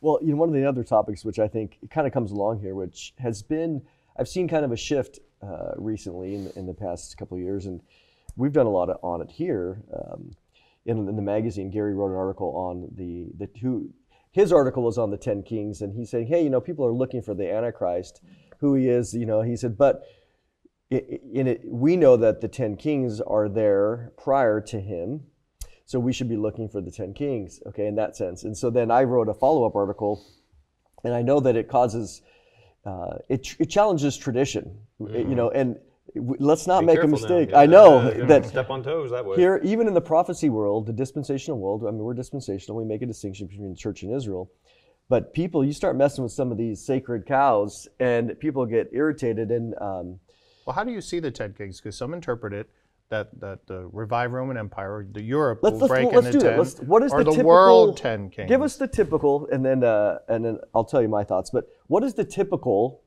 Well, you know, one of the other topics which I think kind of comes along here, which has been, I've seen kind of a shift uh, recently in, in the past couple of years, and we've done a lot of, on it here. Um, in, in the magazine, Gary wrote an article on the the two. His article was on the ten kings, and he's saying, hey, you know, people are looking for the Antichrist, who he is. You know, he said, but in it, we know that the ten kings are there prior to him so we should be looking for the 10 kings, okay, in that sense. And so then I wrote a follow up article, and I know that it causes, uh, it, it challenges tradition, mm-hmm. you know, and let's not Be make a mistake. I know uh, that step on toes that way. Here, even in the prophecy world, the dispensational world, I mean, we're dispensational. We make a distinction between the church and Israel. But people, you start messing with some of these sacred cows, and people get irritated. And um, well, how do you see the ten kings? Because some interpret it that, that the revived Roman Empire, the Europe let's, will let's, break let's into do ten, that. Let's, what is or the, the, typical, world ten kings? Give us the typical, and then uh, and then I'll tell you my thoughts. But what is the typical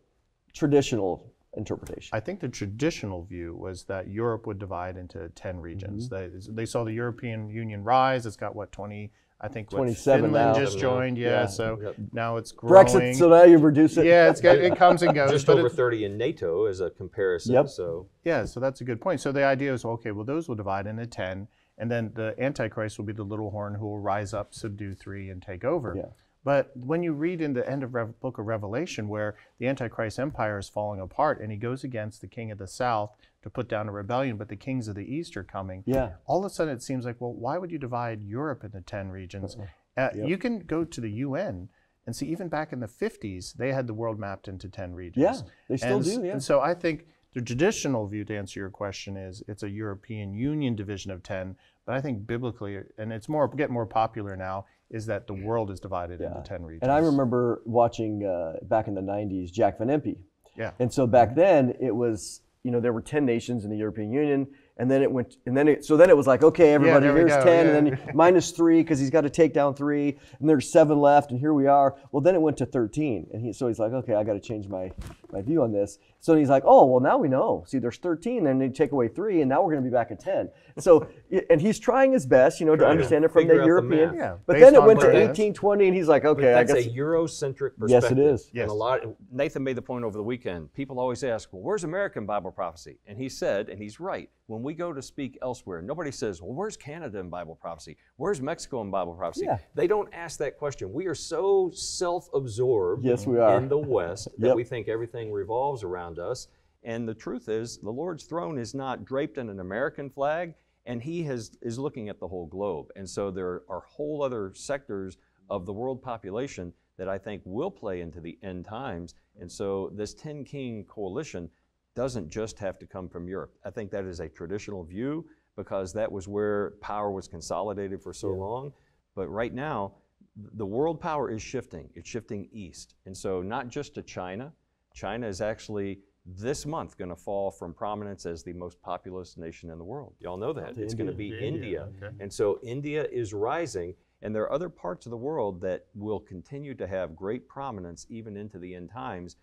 traditional interpretation? I think the traditional view was that Europe would divide into ten regions. Mm-hmm. They, they saw the European Union rise. It's got what twenty I think 27 Finland now. just joined, yeah, yeah. so yep. now it's growing. Brexit, so now you reduce it. Yeah, it comes and goes. Just over 30 in NATO as a comparison. Yep. So yeah, so that's a good point. So the idea is okay, well those will divide into 10, and then the Antichrist will be the little horn who will rise up, subdue three, and take over. Yeah. But when you read in the end of Re- book of Revelation, where the Antichrist empire is falling apart, and he goes against the king of the south to put down a rebellion, but the kings of the east are coming. Yeah. All of a sudden, it seems like, well, why would you divide Europe into ten regions? Uh, Yep. You can go to the UN and see, even back in the 50s, they had the world mapped into 10 regions. Yeah, they still and, do, yeah. And so I think the traditional view, to answer your question, is it's a European Union division of 10. But I think biblically, and it's more getting more popular now, is that the world is divided into 10 regions. And I remember watching uh, back in the 90s Jack Van Impe. Yeah. And so back then it was, you know, there were 10 nations in the European Union and then it went and then it so then it was like okay everybody we here's 10 yeah. and then minus 3 because he's got to take down 3 and there's 7 left and here we are well then it went to 13 and he so he's like okay i got to change my my view on this so he's like oh well now we know see there's 13 then you take away 3 and now we're going to be back at 10 so and he's trying his best you know to Trying understand it from the figure the european math. Yeah, but based then it went to what it is. 18 20 and he's like But okay i that's guess a Eurocentric perspective. Yes, it is. Yes. And a lot. Nathan made the point over the weekend. People always ask, well, where's American Bible prophecy? And he said, and he's right, when we go to speak elsewhere, nobody says, well, where's Canada in Bible prophecy? Where's Mexico in Bible prophecy? Yeah. They don't ask that question. We are so self-absorbed Yes, we are. in the West that Yep. we think everything revolves around us. And the truth is, the Lord's throne is not draped in an American flag, and He has, is looking at the whole globe. And so there are whole other sectors of the world population that I think will play into the end times. And so this 10 king coalition doesn't just have to come from Europe. I think that is a traditional view because that was where power was consolidated for so long. But right now, the world power is shifting. It's shifting east. And so, not just to China, China is actually this month going to fall from prominence as the most populous nation in the world. Y'all know that. It's going to be India. India. okay. And so, India is rising. And there are other parts of the world that will continue to have great prominence even into the end times,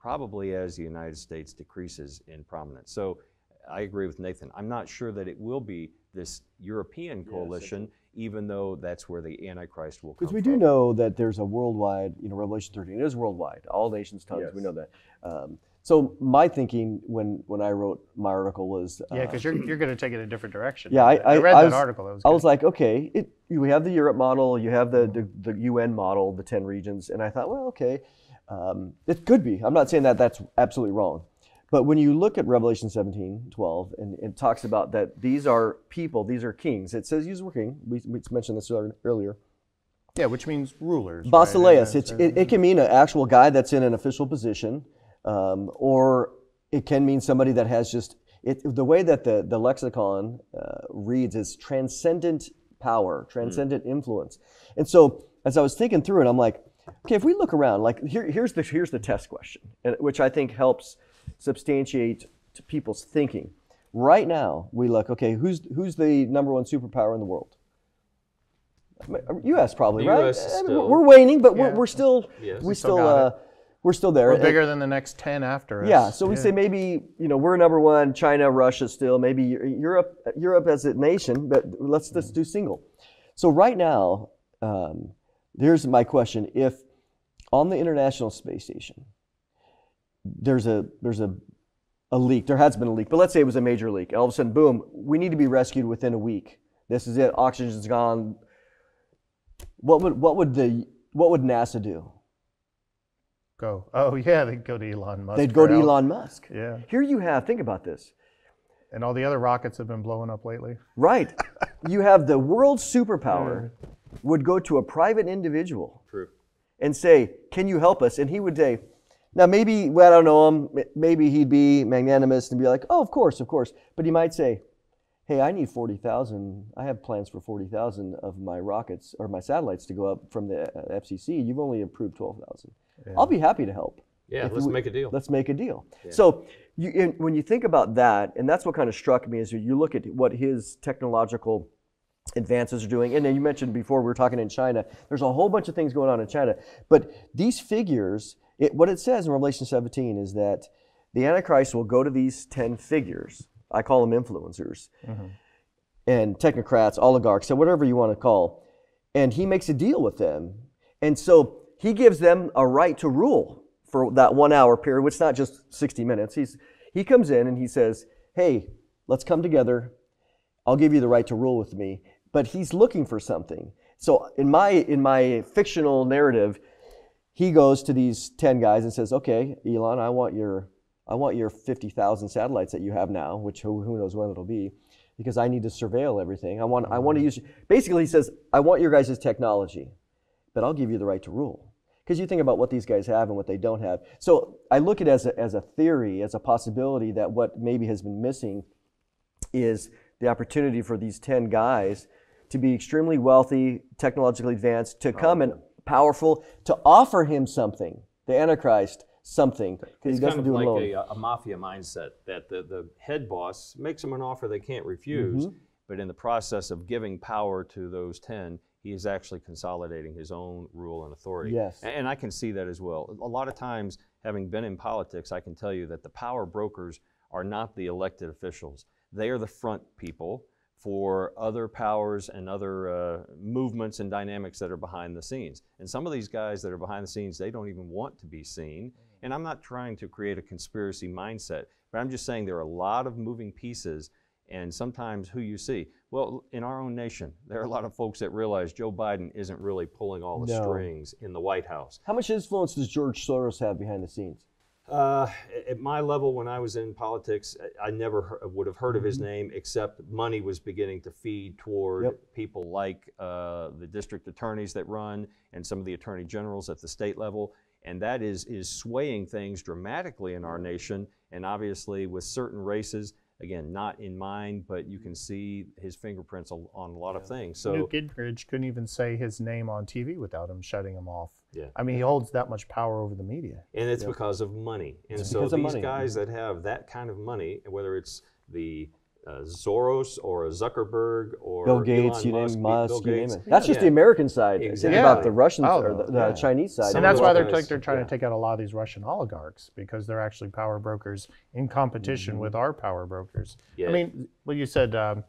probably as the United States decreases in prominence. So I agree with Nathan. I'm not sure that it will be this European coalition, even though that's where the Antichrist will come Because we from. do know that there's a worldwide, you know, Revelation 13 it is worldwide, all nations, tongues. We know that. Um, so my thinking when when I wrote my article was, uh, Yeah, because you're, you're going to take it in a different direction. Yeah, I- I- read I that article. That was I was like, okay, it, we have the Europe model, you have the, the the UN model, the 10 regions, and I thought, well, okay, um, it could be. I'm not saying that that's absolutely wrong. But when you look at Revelation 17, 12, and it talks about that these are people, these are kings. It says use were king. We, we mentioned this earlier. yeah, which means rulers. Basileus. It's, it, it can mean an actual guy that's in an official position, um, or it can mean somebody that has just it, the way that the, the lexicon uh, reads is transcendent power, transcendent influence. And so as I was thinking through it, I'm like, okay, if we look around, like here, here's the here's the test question, which I think helps substantiate to people's thinking. Right now, we look, okay, who's who's the number one superpower in the world? U.S. probably, The right? US I mean, still- we're waning, but we're, we're still Yes. we We still still got uh, we're still there. We're And- bigger than the next 10 after us. yeah, so we say maybe you know we're number one, China, Russia still, maybe Europe, Europe as a nation, but let's just do single. So right now, um, here's my question: If on the International Space Station, there's a there's a a leak. There has been a leak, but let's say it was a major leak. All of a sudden, boom, we need to be rescued within a week. This is it. Oxygen's gone. What would what would the what would NASA do? Go. Oh yeah, they'd go to Elon Musk. They'd go to for help. Elon Musk. Yeah. Here you have. Think about this. And all the other rockets have been blowing up lately. Right. you have the world superpower would go to a private individual True. and say, "Can you help us?" And he would say, "Now maybe well, I don't know him. Maybe he'd be magnanimous and be like, "Oh, of course, of course." But he might say, "Hey, I need forty thousand. I have plans for forty thousand of my rockets or my satellites to go up from the uh, FCC. You've only approved twelve thousand. I'll be happy to help." Yeah, let's we- make a deal. Let's make a deal. So you, when you think about that, and that's what kind of struck me is you look at what his technological advances are doing. And then you mentioned before we were talking in China. There's a whole bunch of things going on in China, but these figures, it, what it says in Revelation 17 is that the Antichrist will go to these 10 figures. I call them influencers mm-hmm. and technocrats, oligarchs, so whatever you want to call. And he makes a deal with them. And so he gives them a right to rule for that one hour period, which is not just 60 minutes. He's, he comes in and he says, Hey, let's come together. I'll give you the right to rule with me. But he's looking for something. So in my in my fictional narrative, he goes to these 10 guys and says, Okay, Elon, I want your I want your 50,000 satellites that you have now, which who, who knows when it'll be, because I need to surveil everything. I want I want to mm-hmm. use basically he says, I want your guys' technology, but I'll give you the right to rule. Because you think about what these guys have and what they don't have. So I look at it as a, as a theory, as a possibility that what maybe has been missing is the opportunity for these 10 guys to be extremely wealthy, technologically advanced, to oh. come and powerful, to offer him something, the Antichrist, something. It's kind of like a, a mafia mindset that the, the head boss makes him an offer they can't refuse, Mm-hmm. But in the process of giving power to those 10, he is actually consolidating his own rule and authority. Yes. A- And I can see that as well. A lot of times, having been in politics, I can tell you that the power brokers are not the elected officials. They are the front people for other powers and other uh, movements and dynamics that are behind the scenes. And some of these guys that are behind the scenes, they don't even want to be seen. And I'm not trying to create a conspiracy mindset, but I'm just saying there are a lot of moving pieces and sometimes who you see. Well, in our own nation, there are a lot of folks that realize Joe Biden isn't really pulling all the No. strings in the White House. How much influence does George Soros have behind the scenes? Uh, at my level, when I was in politics, I never would have heard of his name except money was beginning to feed toward Yep. people like uh, the district attorneys that run and some of the attorney generals at the state level. And that is, is swaying things dramatically in our nation. And obviously, with certain races, again, not in mind, but you can see his fingerprints on a lot of things. So, Newt Gingrich couldn't even say his name on TV without him shutting him off. Yeah. I mean, he holds that much power over the media. and it's because of money. And so because of these money. guys that have that kind of money, whether it's the uh, Soros or a Zuckerberg or Bill Gates, Elon you Musk, name Musk, Bill you name it. That's just the American side. Think Exactly. about the Russian Oh, or the, the yeah. Chinese side. Some and that's why they're, guys- like, they're trying yeah. to take out a lot of these Russian oligarchs because they're actually power brokers in competition with our power brokers. Yeah. I mean, well, you said um,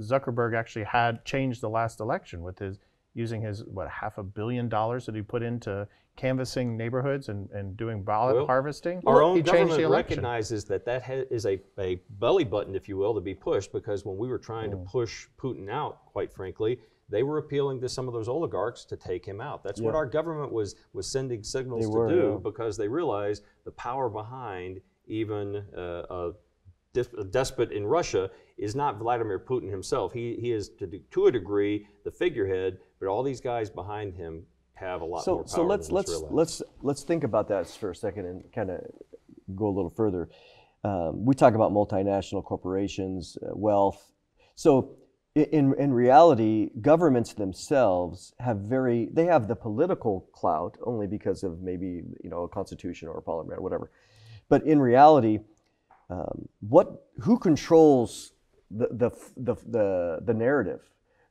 Zuckerberg actually had changed the last election with his using his what half a billion dollars that he put into canvassing neighborhoods and, and doing ballot Well, harvesting. Our own he changed government the election. recognizes that that ha- is a, a belly button, if you will, to be pushed because when we were trying Mm. to push Putin out, quite frankly, they were appealing to some of those oligarchs to take him out. That's what our government was was sending signals They to were, do yeah. because they realized the power behind even uh, a, dis- a despot in Russia is not Vladimir Putin himself. He, he is to, to a degree the figurehead, but all these guys behind him have a lot so more power so let's let's let's let's think about that for a second and kind of go a little further. Um, we talk about multinational corporations, uh, wealth. So in in reality, governments themselves have very they have the political clout only because of maybe you know a constitution or a parliament or whatever. But in reality, um, what who controls the the the the, the narrative?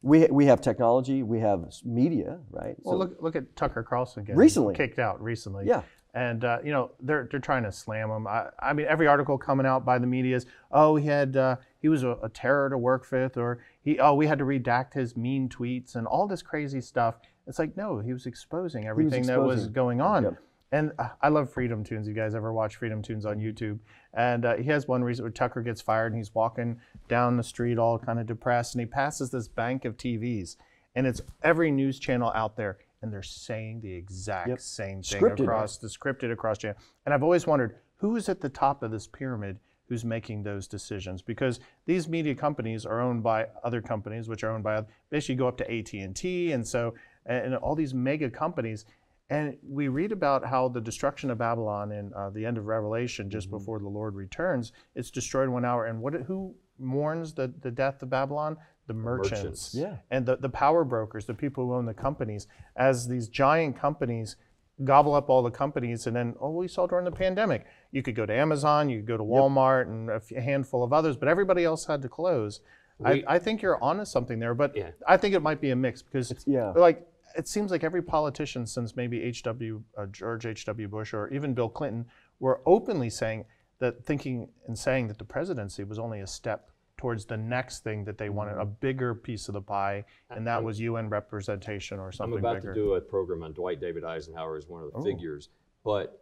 We, we have technology, we have media, right? Well, So- look look at Tucker Carlson getting Recently. kicked out recently. Yeah. And uh, you know they're they're trying to slam him. I, I mean, every article coming out by the media is, oh, he had uh, he was a, a terror to work with, or he oh we had to redact his mean tweets and all this crazy stuff. It's like no, he was exposing everything that was exposing. going on. Yep. And uh, I love Freedom Tunes. You guys ever watch Freedom Tunes on YouTube? And uh, he has one reason where Tucker gets fired and he's walking down the street all kind of depressed and he passes this bank of TVs and it's every news channel out there and they're saying the exact Yep. same thing Scripted. across the scripted across channel. And I've always wondered who is at the top of this pyramid who's making those decisions because these media companies are owned by other companies which are owned by basically go up to AT&T and so and all these mega companies and we read about how the destruction of Babylon in uh, the end of Revelation, just Mm-hmm. before the Lord returns, it's destroyed in one hour. And what? Who mourns the, the death of Babylon? The merchants. merchants. Yeah. And the, the power brokers, the people who own the companies, as these giant companies gobble up all the companies. And then, oh, we saw during the pandemic, you could go to Amazon, you could go to Walmart, and a f- a handful of others, but everybody else had to close. We- I, I think you're onto something there, but Yeah. I think it might be a mix because yeah. like it seems like every politician since maybe H.W. Uh, George H.W. Bush or even Bill Clinton were openly saying that, thinking and saying that the presidency was only a step towards the next thing that they wanted, a bigger piece of the pie, and that was UN representation or something. I'm about bigger. to do a program on Dwight David Eisenhower as one of the Oh. figures, but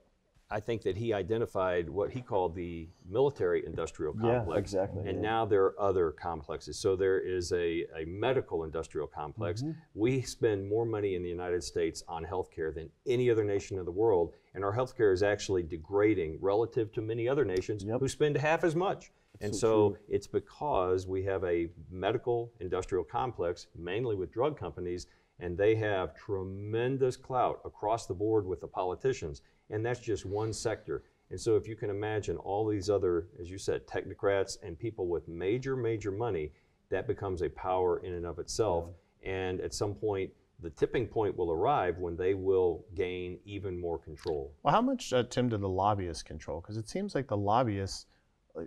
I think that he identified what he called the military industrial Yeah, complex. exactly, And yeah. now there are other complexes. So there is a, a medical industrial complex. Mm-hmm. We spend more money in the United States on healthcare than any other nation in the world, and our healthcare is actually degrading relative to many other nations Yep. who spend half as much. And so, it's because we have a medical industrial complex, mainly with drug companies, and they have tremendous clout across the board with the politicians. And that's just one sector. And so, if you can imagine all these other, as you said, technocrats and people with major, major money, that becomes a power in and of itself. And at some point, the tipping point will arrive when they will gain even more control. Well, how much, uh, Tim, do the lobbyists control? Because it seems like the lobbyists,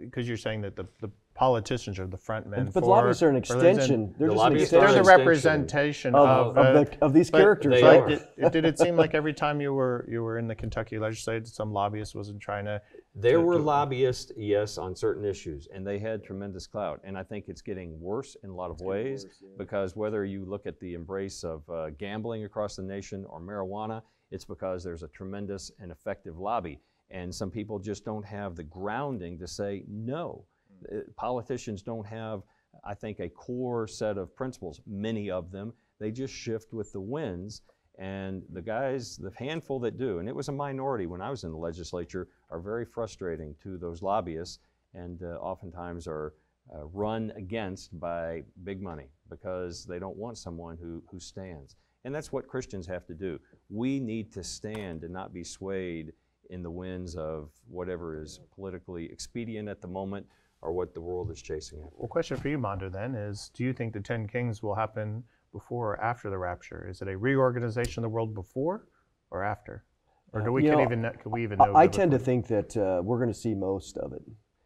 because you're saying that the, the politicians are the front men. But for, lobbyists are an extension. They're The just an lobbyists They're the representation of, of, of, uh, the, of these characters, they right? are. Did, did it seem like every time you were you were in the Kentucky legislature, some lobbyist wasn't trying to? There to- were to- lobbyists, yes, on certain issues. and they had tremendous clout. And I think it's getting worse in a lot of ways because whether you look at the embrace of uh, gambling across the nation or marijuana, it's because there's a tremendous and effective lobby. And some people just don't have the grounding to say no. Politicians don't have, I think, a core set of principles, many of them. They just shift with the winds. And the guys, the handful that do, and it was a minority when I was in the legislature, are very frustrating to those lobbyists and uh, oftentimes are uh, run against by big money because they don't want someone who, who stands. And that's what Christians have to do. We need to stand and not be swayed in the winds of whatever is politically expedient at the moment or what the world is chasing after. Well, question for you, Mondo, then is: Do you think the Ten Kings will happen before or after the rapture? Is it a reorganization of the world before or after, or do we you can know, even know, can we even know? I, I tend to think that uh, we're going to see most of it.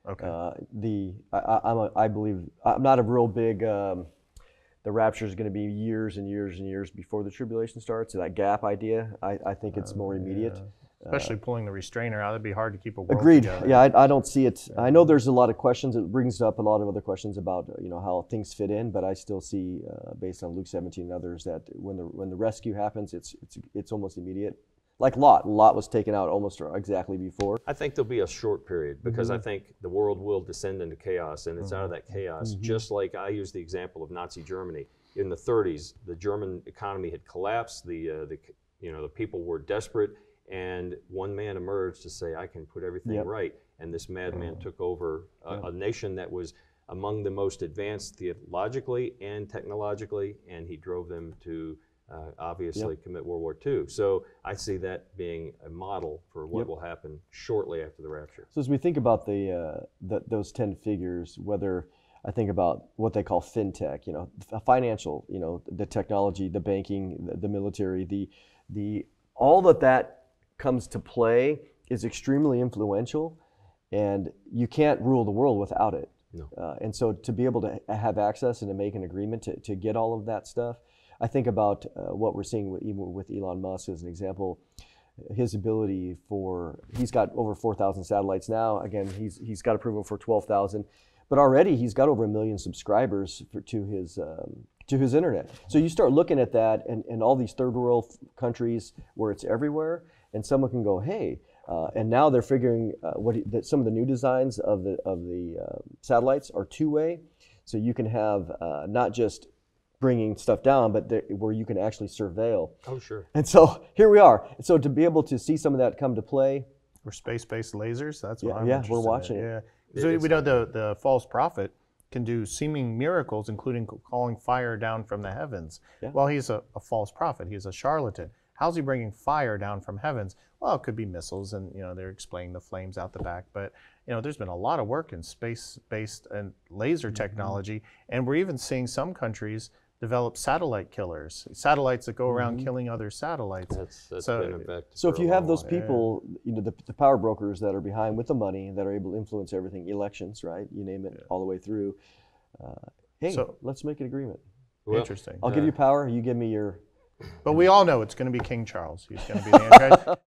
Okay. Uh, the I, I- I'm a, I believe I'm not a real big. Um, the rapture is going to be years and years and years before the tribulation starts. So that gap idea, I, I think it's more immediate. Especially pulling the restrainer out, it'd be hard to keep a world Agreed. together. Yeah, I, I don't see it. I know there's a lot of questions. It brings up a lot of other questions about uh, you know how things fit in, but I still see, uh, based on Luke 17 and others, that when the when the rescue happens, it's it's it's almost immediate. Like Lot, Lot was taken out almost exactly before. I think there'll be a short period because Mm-hmm. I think the world will descend into chaos, and it's out of that chaos. Mm-hmm. Just like I use the example of Nazi Germany in the 30s, the German economy had collapsed. The uh, the you know the people were desperate, and one man emerged to say, "I can put everything Yep. right." And this madman took over a, a nation that was among the most advanced theologically and technologically, and he drove them to. Uh, obviously, commit World War II. So I see that being a model for what Yep. will happen shortly after the rapture. So as we think about the, uh, the those ten figures, whether I think about what they call fintech, you know, financial, you know, the technology, the banking, the, the military, the the all that that comes to play is extremely influential, and you can't rule the world without it. No. Uh, and so to be able to have access and to make an agreement to, to get all of that stuff, I think about uh, what we're seeing with, even with Elon Musk as an example his ability for he's got over 4,000 satellites now. Again, he's he's got approval for 12,000, but already he's got over a million subscribers for, to his um, to his internet. So you start looking at that, and, and all these third world countries where it's everywhere, and someone can go, hey. Uh, and now they're figuring uh, what he, that some of the new designs of the of the uh, satellites are two way, so you can have uh, not just bringing stuff down, but there, where you can actually surveil. Oh, sure. And so here we are. And so to be able to see some of that come to play, or space-based lasers. That's what Yeah, I'm yeah, interested we're in. watching it. Yeah. So we know the the false prophet can do seeming miracles, including calling fire down from the heavens. Yeah. Well, he's a, a false prophet. He's a charlatan. How's he bringing fire down from heavens? Well, it could be missiles, and you know they're explaining the flames out the back. But you know, there's been a lot of work in space-based and laser Mm-hmm. technology, and we're even seeing some countries develop satellite killers, satellites that go around Mm-hmm. killing other satellites. That's, that's So- been effect. So if you have those while. people, you know, the, the power brokers that are behind with the money that are able to influence everything, elections, right? You name it, all the way through. Uh, hey, So- let's make an agreement. Well, Interesting. I'll give you power. You give me your. But we all know it's going to be King Charles. He's going to be the Antichrist.